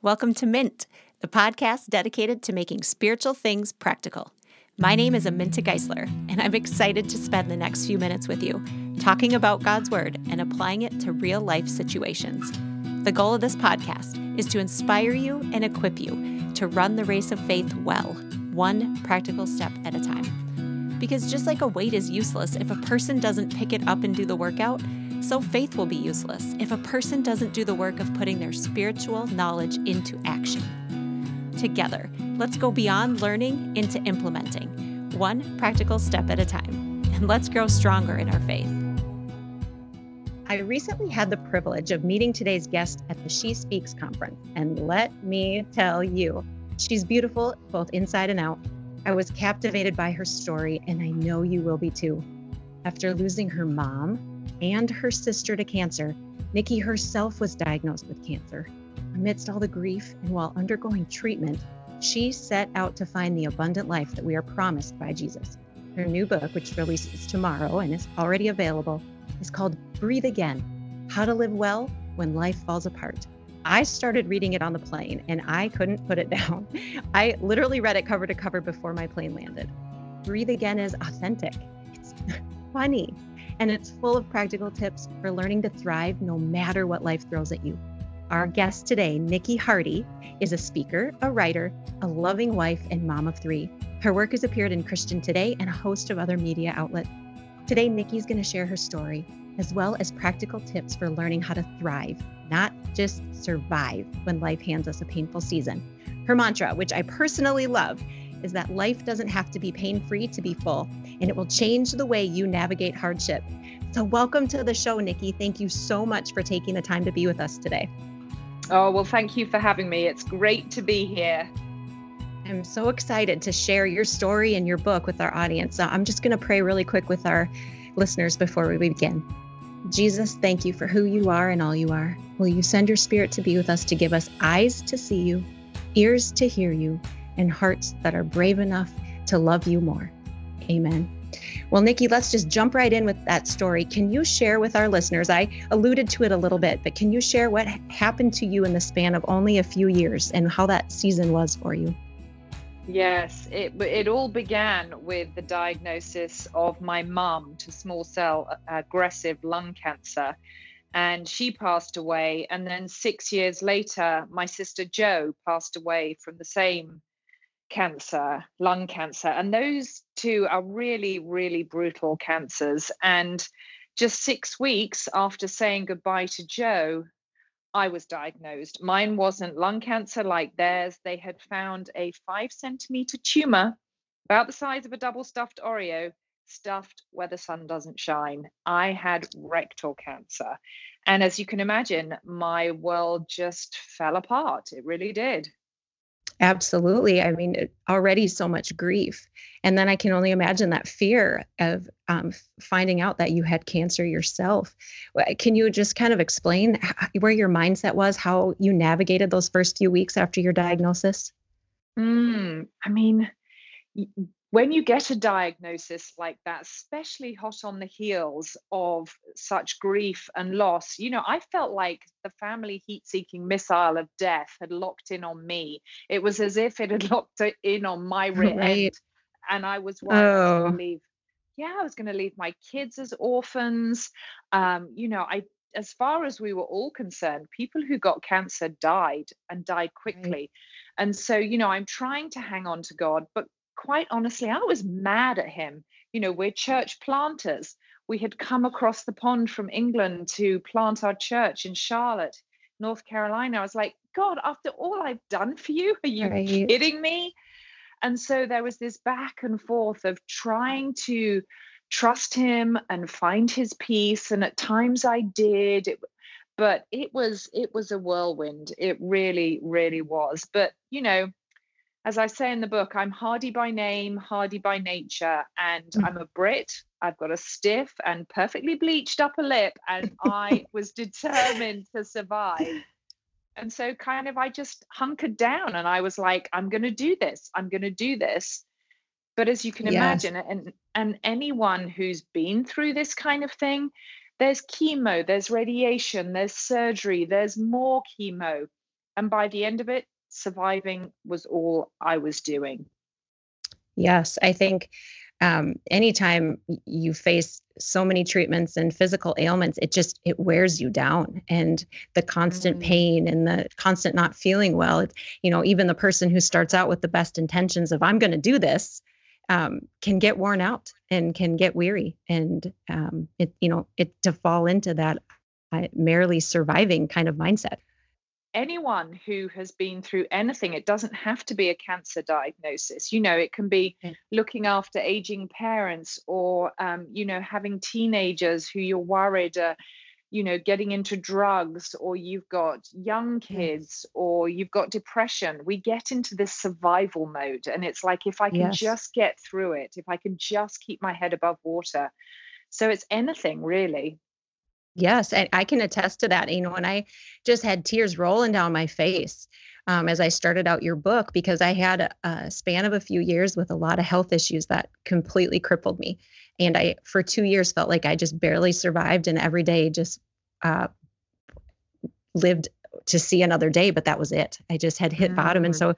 Welcome to Mint, the podcast dedicated to making spiritual things practical. My name is Aminta Geisler, and I'm excited to spend the next few minutes with you talking about God's Word and applying it to real life situations. The goal of this podcast is to inspire you and equip you to run the race of faith well, one practical step at a time. Because just like a weight is useless if a person doesn't pick it up and do the workout, so faith will be useless if a person doesn't do the work of putting their spiritual knowledge into action. Together, let's go beyond learning into implementing, one practical step at a time, and let's grow stronger in our faith. I recently had the privilege of meeting today's guest at the She Speaks conference, and let me tell you, she's beautiful both inside and out. I was captivated by her story, and I know you will be too. After losing her mom, and her sister to cancer, Nikki herself was diagnosed with cancer. Amidst all the grief and while undergoing treatment, she set out to find the abundant life that we are promised by Jesus. Her new book, which releases tomorrow and is already available, is called Breathe Again How to Live Well When Life Falls Apart. I started reading it on the plane and I couldn't put it down. I literally read it cover to cover before my plane landed. Breathe Again is authentic, it's funny, and it's full of practical tips for learning to thrive no matter what life throws at you. Our guest today, Nikki Hardy, is a speaker, a writer, a loving wife, and mom of three. Her work has appeared in Christian Today and a host of other media outlets. Today, Nikki's going to share her story, as well as practical tips for learning how to thrive, not just survive when life hands us a painful season. Her mantra, which I personally love, is that life doesn't have to be pain free to be full, and it will change the way you navigate hardship. So, welcome to the show, Nikki. Thank you so much for taking the time to be with us today. Oh, well, thank you for having me. It's great to be here. I'm so excited to share your story and your book with our audience. So I'm just going to pray really quick with our listeners before we begin. Jesus, thank you for who you are and all you are. Will you send your spirit to be with us to give us eyes to see you, ears to hear you, and hearts that are brave enough to love you more. Amen. Well, Nikki, let's just jump right in with that story. Can you share with our listeners? I alluded to it a little bit, but can you share what happened to you in the span of only a few years and how that season was for you? Yes, it it all began with the diagnosis of my mum to small cell uh, aggressive lung cancer, and she passed away. And then six years later, my sister Jo passed away from the same cancer, lung cancer. And those two are really, really brutal cancers. And just six weeks after saying goodbye to Jo, I was diagnosed. Mine wasn't lung cancer like theirs. They had found a five centimeter tumor, about the size of a double stuffed Oreo, stuffed where the sun doesn't shine. I had rectal cancer. And as you can imagine, my world just fell apart. It really did. Absolutely. I mean, already so much grief. And then I can only imagine that fear of um, finding out that you had cancer yourself. Can you just kind of explain where your mindset was, how you navigated those first few weeks after your diagnosis? Mm, I mean, when you get a diagnosis like that, especially hot on the heels of such grief and loss, you know, I felt like the family heat seeking missile of death had locked in on me. It was as if it had locked in on my rear right. end. And I was worried oh. to leave. Yeah, I was going to leave my kids as orphans. Um, you know, I as far as we were all concerned, people who got cancer died and died quickly. Right. And so, you know, I'm trying to hang on to God, but quite honestly, I was mad at him. You know, we're church planters. We had come across the pond from England to plant our church in Charlotte, North Carolina. I was like, God, after all I've done for you, are you right. kidding me? And so there was this back and forth of trying to trust him and find his peace. And at times I did. It, but it was it was a whirlwind. It really, really was. But you know, as I say in the book, I'm hardy by name, hardy by nature, and mm. I'm a Brit. I've got a stiff and perfectly bleached upper lip, and I was determined to survive. And so, kind of, I just hunkered down and I was like, I'm going to do this. I'm going to do this. But as you can yes. imagine, and, and anyone who's been through this kind of thing, there's chemo, there's radiation, there's surgery, there's more chemo And by the end of it, surviving was all I was doing. Yes, I think um, anytime you face so many treatments and physical ailments it just it wears you down and the constant mm. pain and the constant not feeling well it, you know even the person who starts out with the best intentions of i'm going to do this um, can get worn out and can get weary and um, it you know it to fall into that uh, merely surviving kind of mindset anyone who has been through anything it doesn't have to be a cancer diagnosis. You know it can be looking after aging parents or um, you know having teenagers who you're worried are you know getting into drugs or you've got young kids or you've got depression. We get into this survival mode and it's like if i can yes. just get through it if i can just keep my head above water. So it's anything really Yes, and I can attest to that. You know, and I just had tears rolling down my face um, as I started out your book because I had a, a, span of a few years with a lot of health issues that completely crippled me, and I for two years felt like I just barely survived, and every day just uh, lived to see another day, but that was it. I just had hit mm-hmm. bottom, and mm. so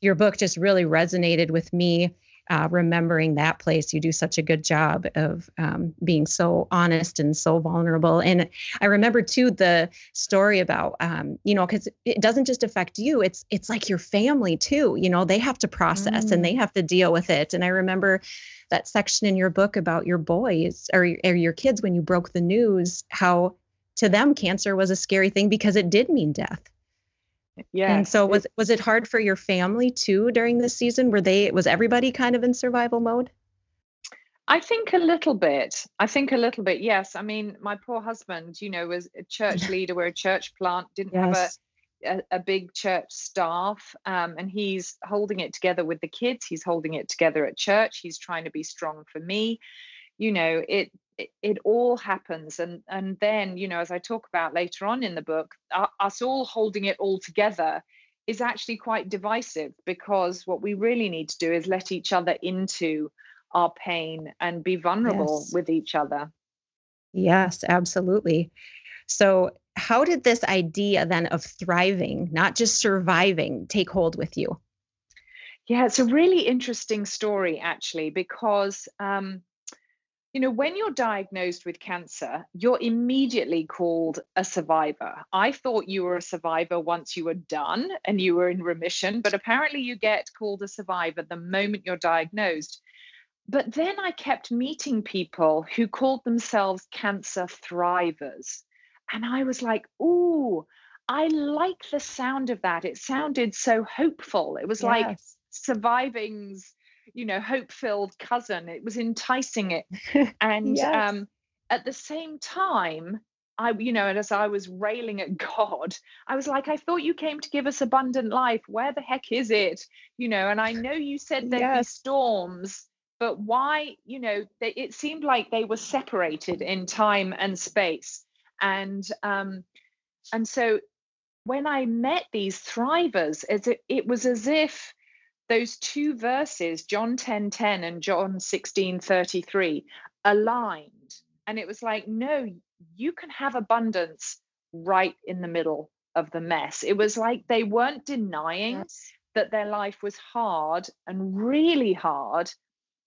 your book just really resonated with me uh, remembering that place. You do such a good job of um, being so honest and so vulnerable. And I remember too the story about, um, you know, because it doesn't just affect you; it's it's like your family too. You know, they have to process mm. and they have to deal with it. And I remember that section in your book about your boys or, or your kids when you broke the news, how to them cancer was a scary thing because it did mean death yeah. And so was was it hard for your family too during this season? Were they was everybody kind of in survival mode? I think a little bit. I think a little bit. Yes. I mean, my poor husband, you know, was a church leader. We're a church plant. Didn't yes. have a, a, a big church staff, um, and he's holding it together with the kids. He's holding it together at church. He's trying to be strong for me. You know, it it, it, all happens. And and then you know as i talk about later on in the book uh, us all holding it all together is actually quite divisive because what we really need to do is let each other into our pain and be vulnerable yes. with each other. Yes absolutely. So how did this idea then of thriving not just surviving take hold with you? Yeah it's a really interesting story actually because um, you know, when you're diagnosed with cancer, you're immediately called a survivor. I thought you were a survivor once you were done and you were in remission, but apparently you get called a survivor the moment you're diagnosed. But then I kept meeting people who called themselves cancer thrivers. And I was like, ooh, I like the sound of that. It sounded so hopeful. It was yes. like surviving's you know hope filled cousin it was enticing it and yes. um at the same time I, you know, and as I was railing at God, I was like, I thought you came to give us abundant life. Where the heck is it? You know, and I know you said there'd yes. be storms, but why, you know, they, it seemed like they were separated in time and space. And um, and so when I met these thrivers, as it, it was as if those two verses, John 10 10 and John 16 33, aligned. And it was like, no, you can have abundance right in the middle of the mess. It was like they weren't denying yes. that their life was hard and really hard,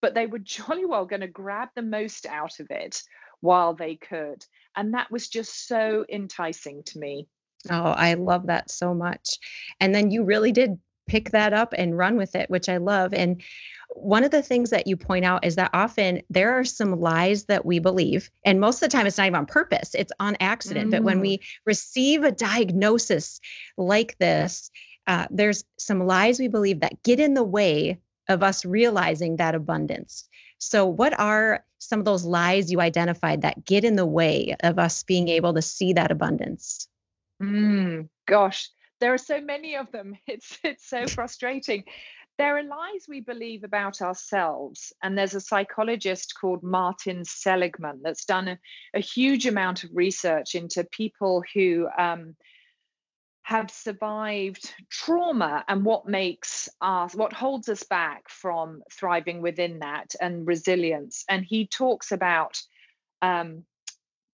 but they were jolly well going to grab the most out of it while they could. And that was just so enticing to me. Oh, I love that so much. And then you really did pick that up and run with it, which I love. And one of the things that you point out is that often there are some lies that we believe, and most of the time it's not even on purpose, it's on accident. Mm. But when we mm. receive a diagnosis like this, uh, there's some lies we believe that get in the way of us realizing that abundance. So, what are some of those lies you identified that get in the way of us being able to see that abundance? Mm, gosh, there are so many of them. It's it's so frustrating. There are lies we believe about ourselves and there's a psychologist called martin seligman that's done a, a huge amount of research into people who um, have survived trauma and what makes us what holds us back from thriving within that and resilience. And he talks about um,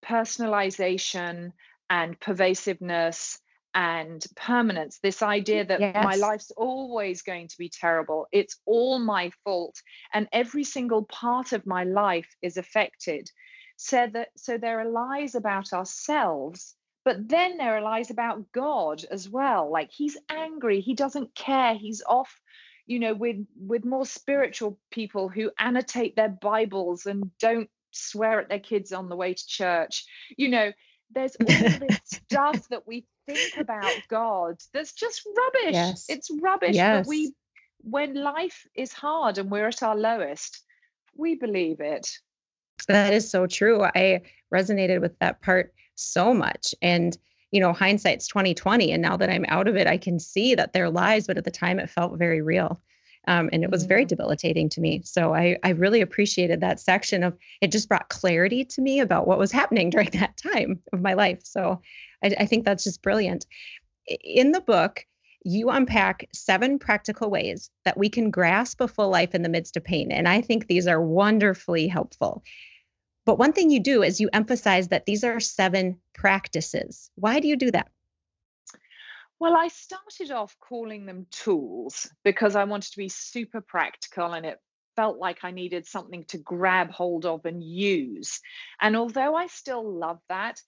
personalization and pervasiveness and permanence this idea that yes. my life's always going to be terrible it's all my fault and every single part of my life is affected. So that so there are lies about ourselves but then there are lies about god as well. Like he's angry he doesn't care he's off you know with with more spiritual people who annotate their bibles and don't swear at their kids on the way to church. You know there's all this stuff that we think about god that's just rubbish. Yes. it's rubbish yes. but we when life is hard and we're at our lowest we believe it. That is so true. I resonated with that part so much. And you know hindsight's 2020 and now that i'm out of it i can see that they're lies but at the time it felt very real um, and it was very debilitating to me. So I, I really appreciated that section of it just brought clarity to me about what was happening during that time of my life. So I, I think that's just brilliant in the book you unpack seven practical ways that we can grasp a full life in the midst of pain and i think these are wonderfully helpful but one thing you do is you emphasize that these are seven practices. Why do you do that? Well, I started off calling them tools because I wanted to be super practical and it felt like I needed something to grab hold of and use. And although I still love that,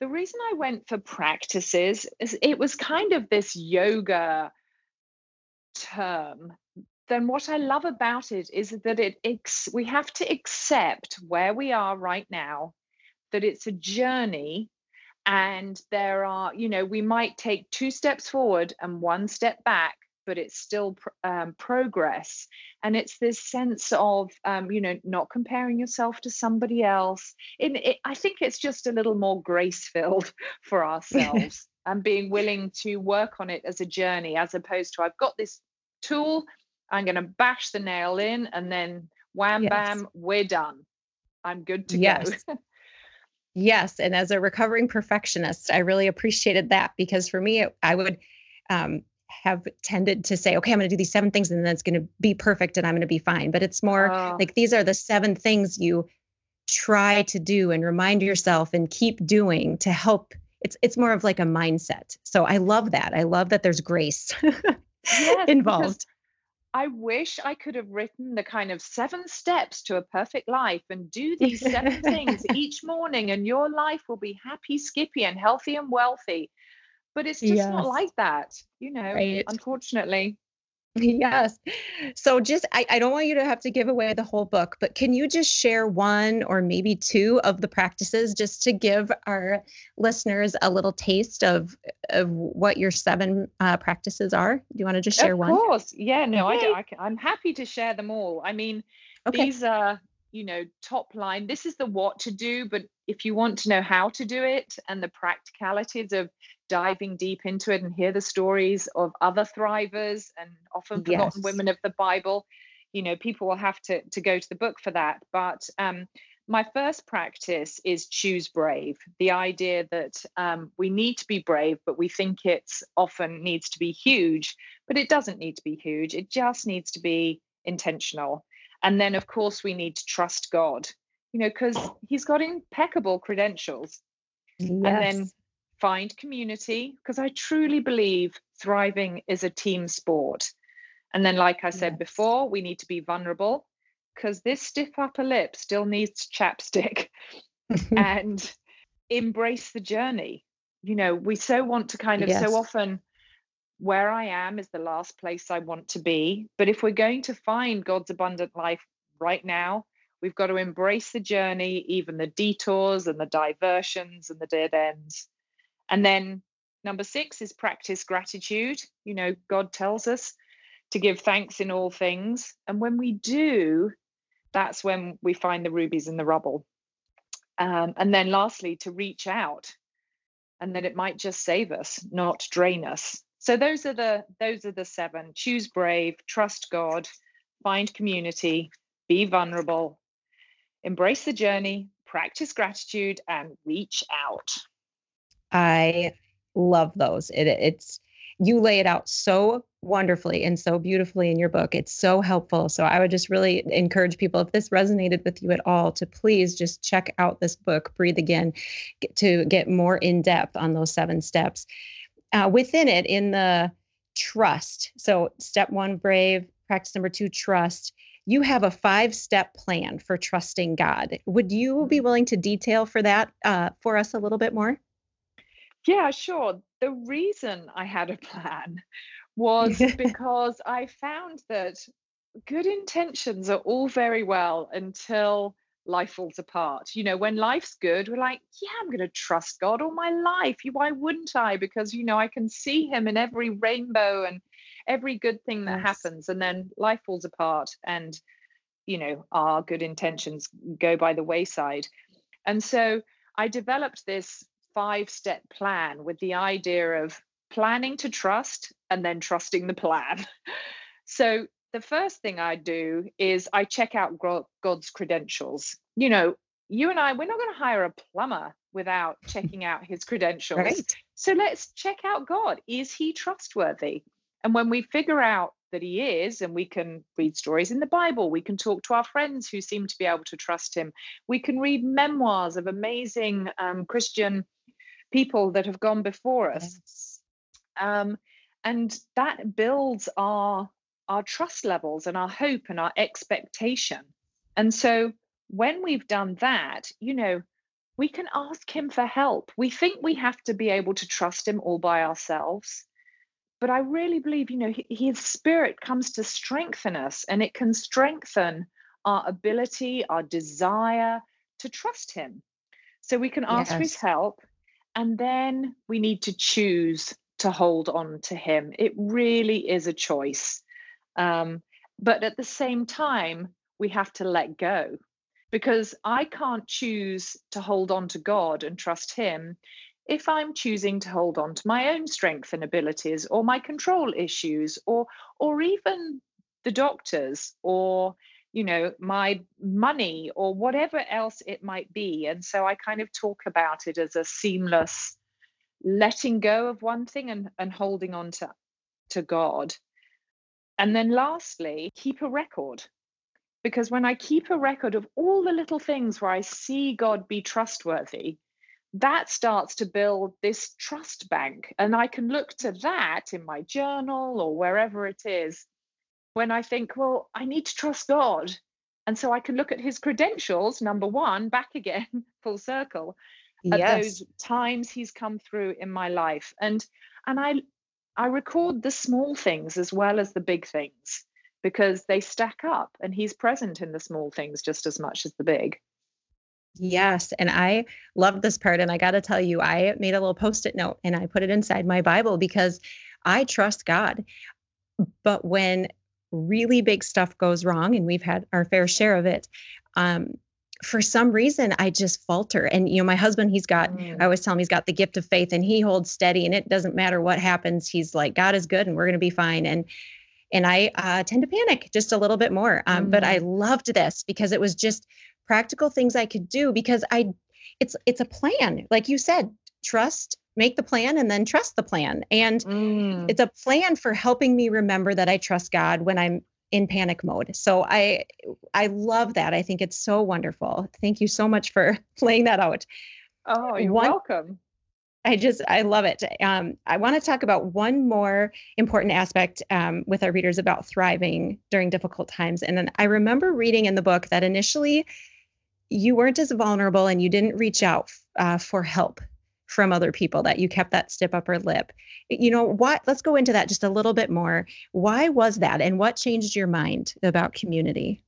the reason I went for practices is it was kind of this yoga term. Then what I love about it is that it ex- we have to accept where we are right now, that it's a journey, and there are, you know, we might take two steps forward and one step back, but it's still um, progress. And it's this sense of, um, you know, not comparing yourself to somebody else. In, it, I think it's just a little more grace filled for ourselves and being willing to work on it as a journey, as opposed to I've got this tool I'm going to bash the nail in and then wham yes. bam, we're done. I'm good to yes. go. yes. And as a recovering perfectionist, I really appreciated that because for me, I would um, have tended to say, okay, I'm going to do these seven things and then it's going to be perfect and I'm going to be fine. But it's more oh. like these are the seven things you try to do and remind yourself and keep doing to help. It's it's more of like a mindset. So I love that. I love that there's grace yes, involved. I wish I could have written the kind of seven steps to a perfect life and do these seven things each morning, and your life will be happy, skippy, and healthy and wealthy. But it's just yes. not like that, you know, right. unfortunately. Yes. So just I, I don't want you to have to give away the whole book, but can you just share one or maybe two of the practices just to give our listeners a little taste of of what your seven uh, practices are? Do you want to just share of one? Of course. Yeah, no, okay. I, I I'm happy to share them all. I mean, okay. these are you know top line. This is the what to do but if you want to know how to do it and the practicalities of diving deep into it and hear the stories of other thrivers and often forgotten yes. women of the bible you know people will have to to go to the book for that. But um my first practice is choose brave. The idea that um, we need to be brave but we think it's often needs to be huge but it doesn't need to be huge. It just needs to be intentional and then, of course, we need to trust God, you know, because He's got impeccable credentials. Yes. And then find community, because I truly believe thriving is a team sport. And then, like I said yes. before, we need to be vulnerable because this stiff upper lip still needs chapstick and embrace the journey. You know, we so want to kind of yes. so often where I am is the last place I want to be. But if we're going to find God's abundant life right now, we've got to embrace the journey, even the detours and the diversions and the dead ends. And then number six is practice gratitude. You know, God tells us to give thanks in all things. And when we do, that's when we find the rubies in the rubble. Um, and then lastly, to reach out. And then it might just save us, not drain us. So those are the those are the seven. Choose brave, trust God, find community, be vulnerable, embrace the journey, practice gratitude, and reach out. I love those. It, it's you lay it out so wonderfully and so beautifully in your book. It's so helpful. So I would just really encourage people, if this resonated with you at all, to please just check out this book, Breathe Again, to get more in depth on those seven steps uh, within it, in the trust, so step one, brave, practice number two, trust, you have a five step plan for trusting God. Would you be mm-hmm. willing to detail for that uh, for us a little bit more? Yeah, sure. The reason I had a plan was because I found that good intentions are all very well until life falls apart. You know, when life's good, we're like, yeah, I'm going to trust God all my life. Why wouldn't I? Because, you know, I can see Him in every rainbow and every good thing that yes. happens. And then life falls apart and, you know, our good intentions go by the wayside. And so I developed this five step plan with the idea of planning to trust and then trusting the plan. so the first thing I do is I check out God's credentials. You know, you and I, we're not going to hire a plumber without checking out his credentials. Right. So let's check out God. Is he trustworthy? And when we figure out that he is, and we can read stories in the Bible, we can talk to our friends who seem to be able to trust him, we can read memoirs of amazing um, Christian people that have gone before us. Yes. Um, and that builds our our trust levels and our hope and our expectation. And so when we've done that, you know, we can ask him for help. We think we have to be able to trust him all by ourselves. But I really believe, you know, his spirit comes to strengthen us and it can strengthen our ability, our desire to trust him. So we can ask yes. for his help and then we need to choose to hold on to him. It really is a choice. Um, but at the same time, we have to let go because I can't choose to hold on to God and trust Him if I'm choosing to hold on to my own strength and abilities or my control issues or or even the doctors or you know my money or whatever else it might be. And so i kind of talk about it as a seamless letting go of one thing and, and holding on to to god and then lastly, keep a record. Because when I keep a record of all the little things where I see God be trustworthy, that starts to build this trust bank. And I can look to that in my journal or wherever it is when I think, well, I need to trust God. And so I can look at his credentials, number one, back again, full circle, at yes. those times he's come through in my life. And and I I record the small things as well as the big things because they stack up and he's present in the small things just as much as the big. Yes. And I loved this part. And I got to tell you, I made a little post it note and I put it inside my Bible because I trust God. But when really big stuff goes wrong, and we've had our fair share of it, um, for some reason I just falter. And you know, my husband, he's got mm. I always tell him he's got the gift of faith and he holds steady and it doesn't matter what happens. He's like, God is good and we're gonna be fine. And and I uh, tend to panic just a little bit more. Um, mm. but I mm. loved this because it was just practical things I could do because I it's it's a plan. Like you said, trust, make the plan and then trust the plan. And mm. it's a plan for helping me remember that I trust God when I'm in panic mode. So I I love that. I think it's so wonderful. Thank you so much for laying that out. Oh, you're one, welcome. I just I love it. Um, I want to talk about one more important aspect um, with our readers about thriving during difficult times. And then I remember reading in the book that initially you weren't as vulnerable and you didn't reach out uh, for help from other people that you kept that stiff upper lip you know what let's go into that just a little bit more why was that and what changed your mind about community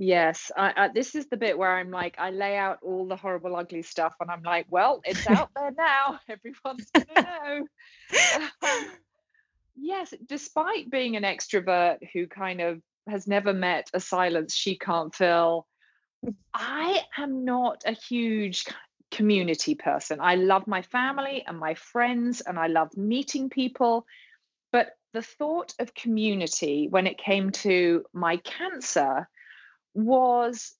Yes, I, I, this is the bit where I'm like, I lay out all the horrible, ugly stuff, and I'm like, well, it's out there now. Everyone's gonna know. um, yes, despite being an extrovert who kind of has never met a silence she can't fill, I am not a huge community person. I love my family and my friends, and I love meeting people. But the thought of community when it came to my cancer was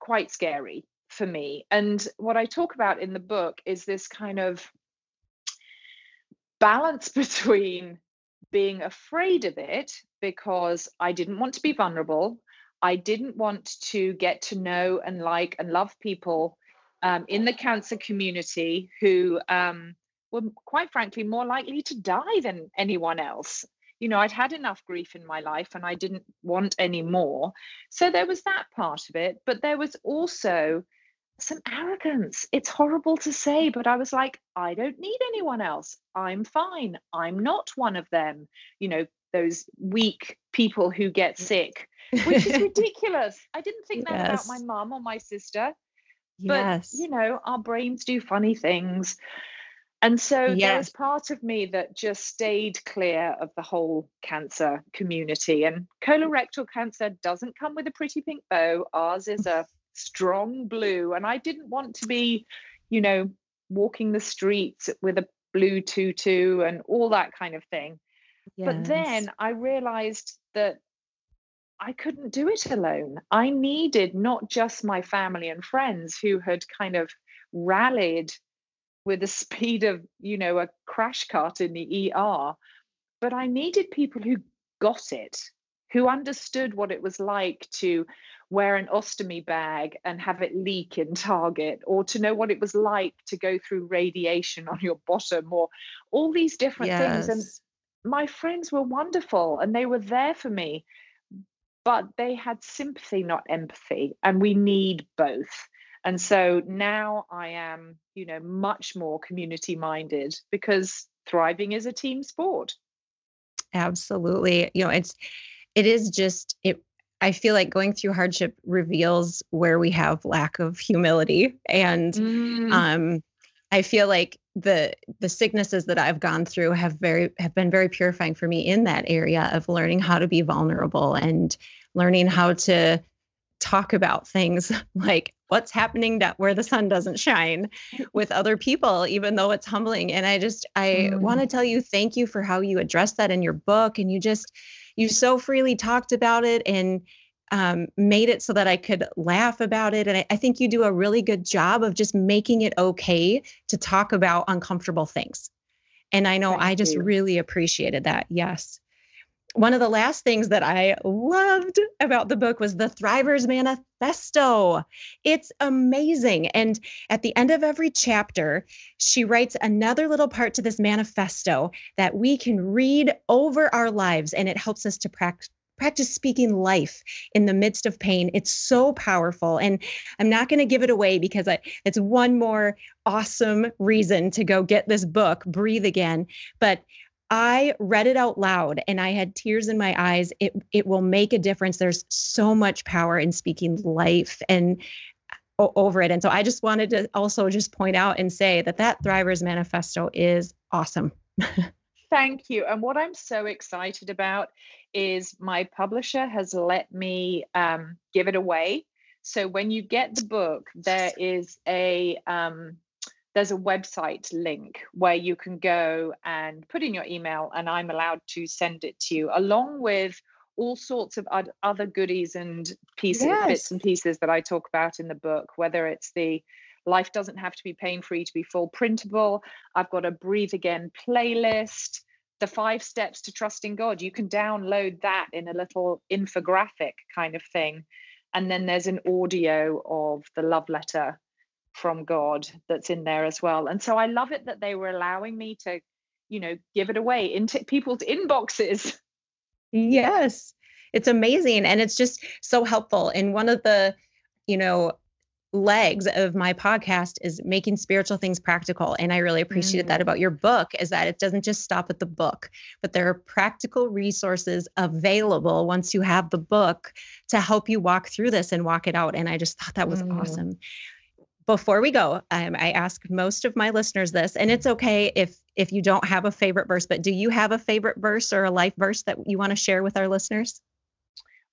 quite scary for me. And what I talk about in the book is this kind of balance between being afraid of it because I didn't want to be vulnerable. I didn't want to get to know and like and love people um, in the cancer community who um, were quite frankly more likely to die than anyone else. You know, I'd had enough grief in my life and I didn't want any more. So there was that part of it. But there was also some arrogance. It's horrible to say, but I was like, I don't need anyone else. I'm fine. I'm not one of them. You know, those weak people who get sick, which is ridiculous. I didn't think that about my mom or my sister. But, you know, our brains do funny things. And so yes. there's part of me that just stayed clear of the whole cancer community. And colorectal cancer doesn't come with a pretty pink bow. Ours is a strong blue. And I didn't want to be, you know, walking the streets with a blue tutu and all that kind of thing. Yes. But then I realized that I couldn't do it alone. I needed not just my family and friends who had kind of rallied with the speed of, you know, a crash cart in the ER, but I needed people who got it, who understood what it was like to wear an ostomy bag and have it leak in Target, or to know what it was like to go through radiation on your bottom, or all these different yes. things. And my friends were wonderful and they were there for me, but they had sympathy, not empathy. And we need both. And so now I am, you know, much more community minded because thriving is a team sport. Absolutely. You know, it's, it is just, it I feel like going through hardship reveals where we have lack of humility. And mm. um, I feel like the the sicknesses that I've gone through have very have been very purifying for me in that area of learning how to be vulnerable and learning how to talk about things like what's happening that where the sun doesn't shine with other people even though it's humbling. And i just i mm. want to tell you thank you for how you address that in your book. And you just you so freely talked about it. And um, made it so that I could laugh about it. And I, I, think you do a really good job of just making it okay to talk about uncomfortable things. And I know Thank I just you. really appreciated that. Yes. One of the last things that I loved about the book was the Thrivers Manifesto. It's amazing. And at the end of every chapter, she writes another little part to this manifesto that we can read over our lives, and it helps us to practice practice speaking life in the midst of pain it's so powerful and i'm not going to give it away because I, it's one more awesome reason to go get this book breathe again but I read it out loud and I had tears in my eyes. It it will make a difference. There's so much power in speaking life and uh, over it. And so I just wanted to also just point out and say that that Thrivers Manifesto is awesome. Thank you. And what I'm so excited about is my publisher has let me um, give it away. So when you get the book, there is a um, there's a website link where you can go and put in your email and i'm allowed to send it to you along with all sorts of other goodies and pieces yes. bits and pieces that i talk about in the book whether it's the life doesn't have to be pain free to be full printable i've got a breathe again playlist the five steps to trusting god you can download that in a little infographic kind of thing and then there's an audio of the love letter from God that's in there as well. And so I love it that they were allowing me to, you know, give it away into people's inboxes. Yes. It's amazing and it's just so helpful. And one of the, you know, legs of my podcast is making spiritual things practical and i really appreciated mm. that about your book is that it doesn't just stop at the book but there are practical resources available once you have the book to help you walk through this and walk it out and i just thought that was mm. awesome before we go, um, I ask most of my listeners this, and it's okay if if you don't have a favorite verse, but do you have a favorite verse or a life verse that you want to share with our listeners?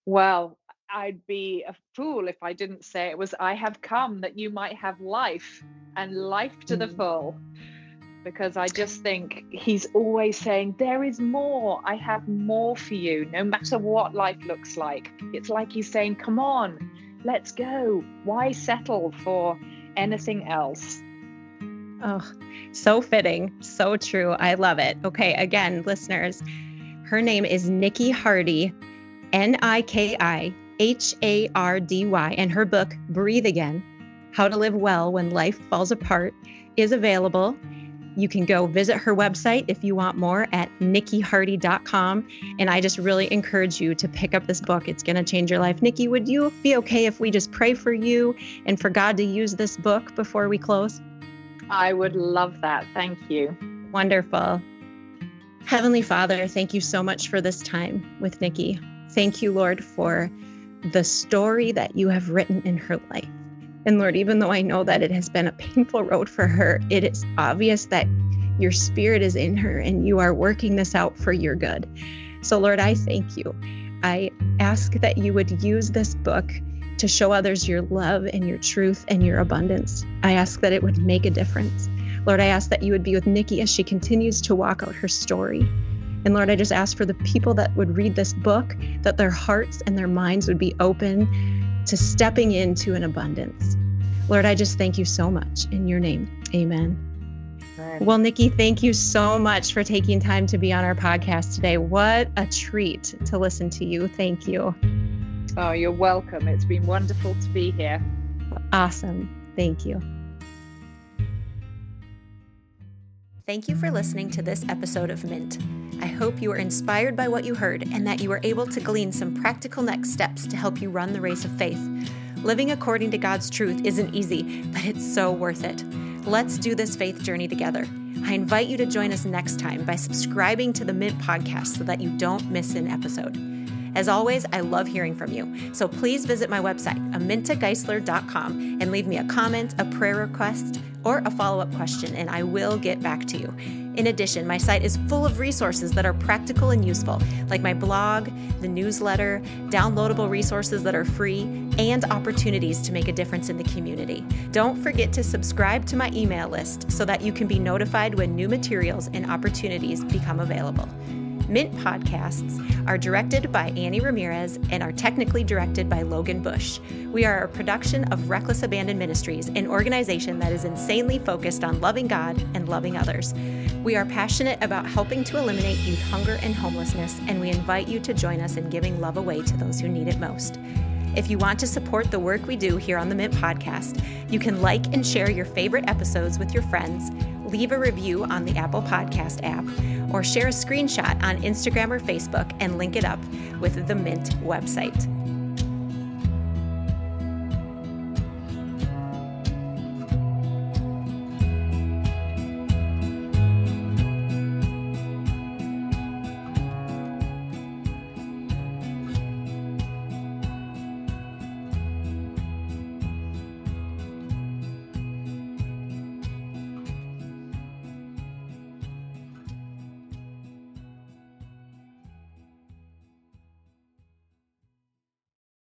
Well, I'd be a fool if I didn't say it was I have come that you might have life and life to the mm. full. Because I just think he's always saying, There is more. I have more for you, no matter what life looks like. It's like he's saying, Come on, let's go. Why settle for anything else. Oh, so fitting. So true. I love it. Okay, again, listeners, her name is Nikki Hardy, N I K I H A R D Y, and her book, Breathe Again How to Live Well When Life Falls Apart, is available. You can go visit her website if you want more at nikkihardy.com. And I just really encourage you to pick up this book. It's going to change your life. Nikki, would you be okay if we just pray for you and for God to use this book before we close? I would love that. Thank you. Wonderful. Heavenly Father, thank you so much for this time with Nikki. Thank you, Lord, for the story that you have written in her life. And Lord, even though I know that it has been a painful road for her, it is obvious that your spirit is in her and you are working this out for your good. So, Lord, I thank you. I ask that you would use this book to show others your love and your truth and your abundance. I ask that it would make a difference. Lord, I ask that you would be with Nikki as she continues to walk out her story. And Lord, I just ask for the people that would read this book that their hearts and their minds would be open to stepping into an abundance. Lord, I just thank you so much in your name. Amen. Well, Nikki, thank you so much for taking time to be on our podcast today. What a treat to listen to you. Thank you. Oh, you're welcome. It's been wonderful to be here. Awesome. Thank you. Thank you for listening to this episode of Mint. I hope you were inspired by what you heard and that you were able to glean some practical next steps to help you run the race of faith. Living according to God's truth isn't easy, but it's so worth it. Let's do this faith journey together. I invite you to join us next time by subscribing to the Mint podcast so that you don't miss an episode. As always, I love hearing from you. So please visit my website, amintageisler.com, and leave me a comment, a prayer request, or a follow up question, and I will get back to you. In addition, my site is full of resources that are practical and useful, like my blog, the newsletter, downloadable resources that are free, and opportunities to make a difference in the community. Don't forget to subscribe to my email list so that you can be notified when new materials and opportunities become available. Mint podcasts are directed by Annie Ramirez and are technically directed by Logan Bush. We are a production of Reckless Abandon Ministries, an organization that is insanely focused on loving God and loving others. We are passionate about helping to eliminate youth hunger and homelessness, and we invite you to join us in giving love away to those who need it most. If you want to support the work we do here on the Mint Podcast, you can like and share your favorite episodes with your friends, leave a review on the Apple Podcast app, or share a screenshot on Instagram or Facebook and link it up with the Mint website.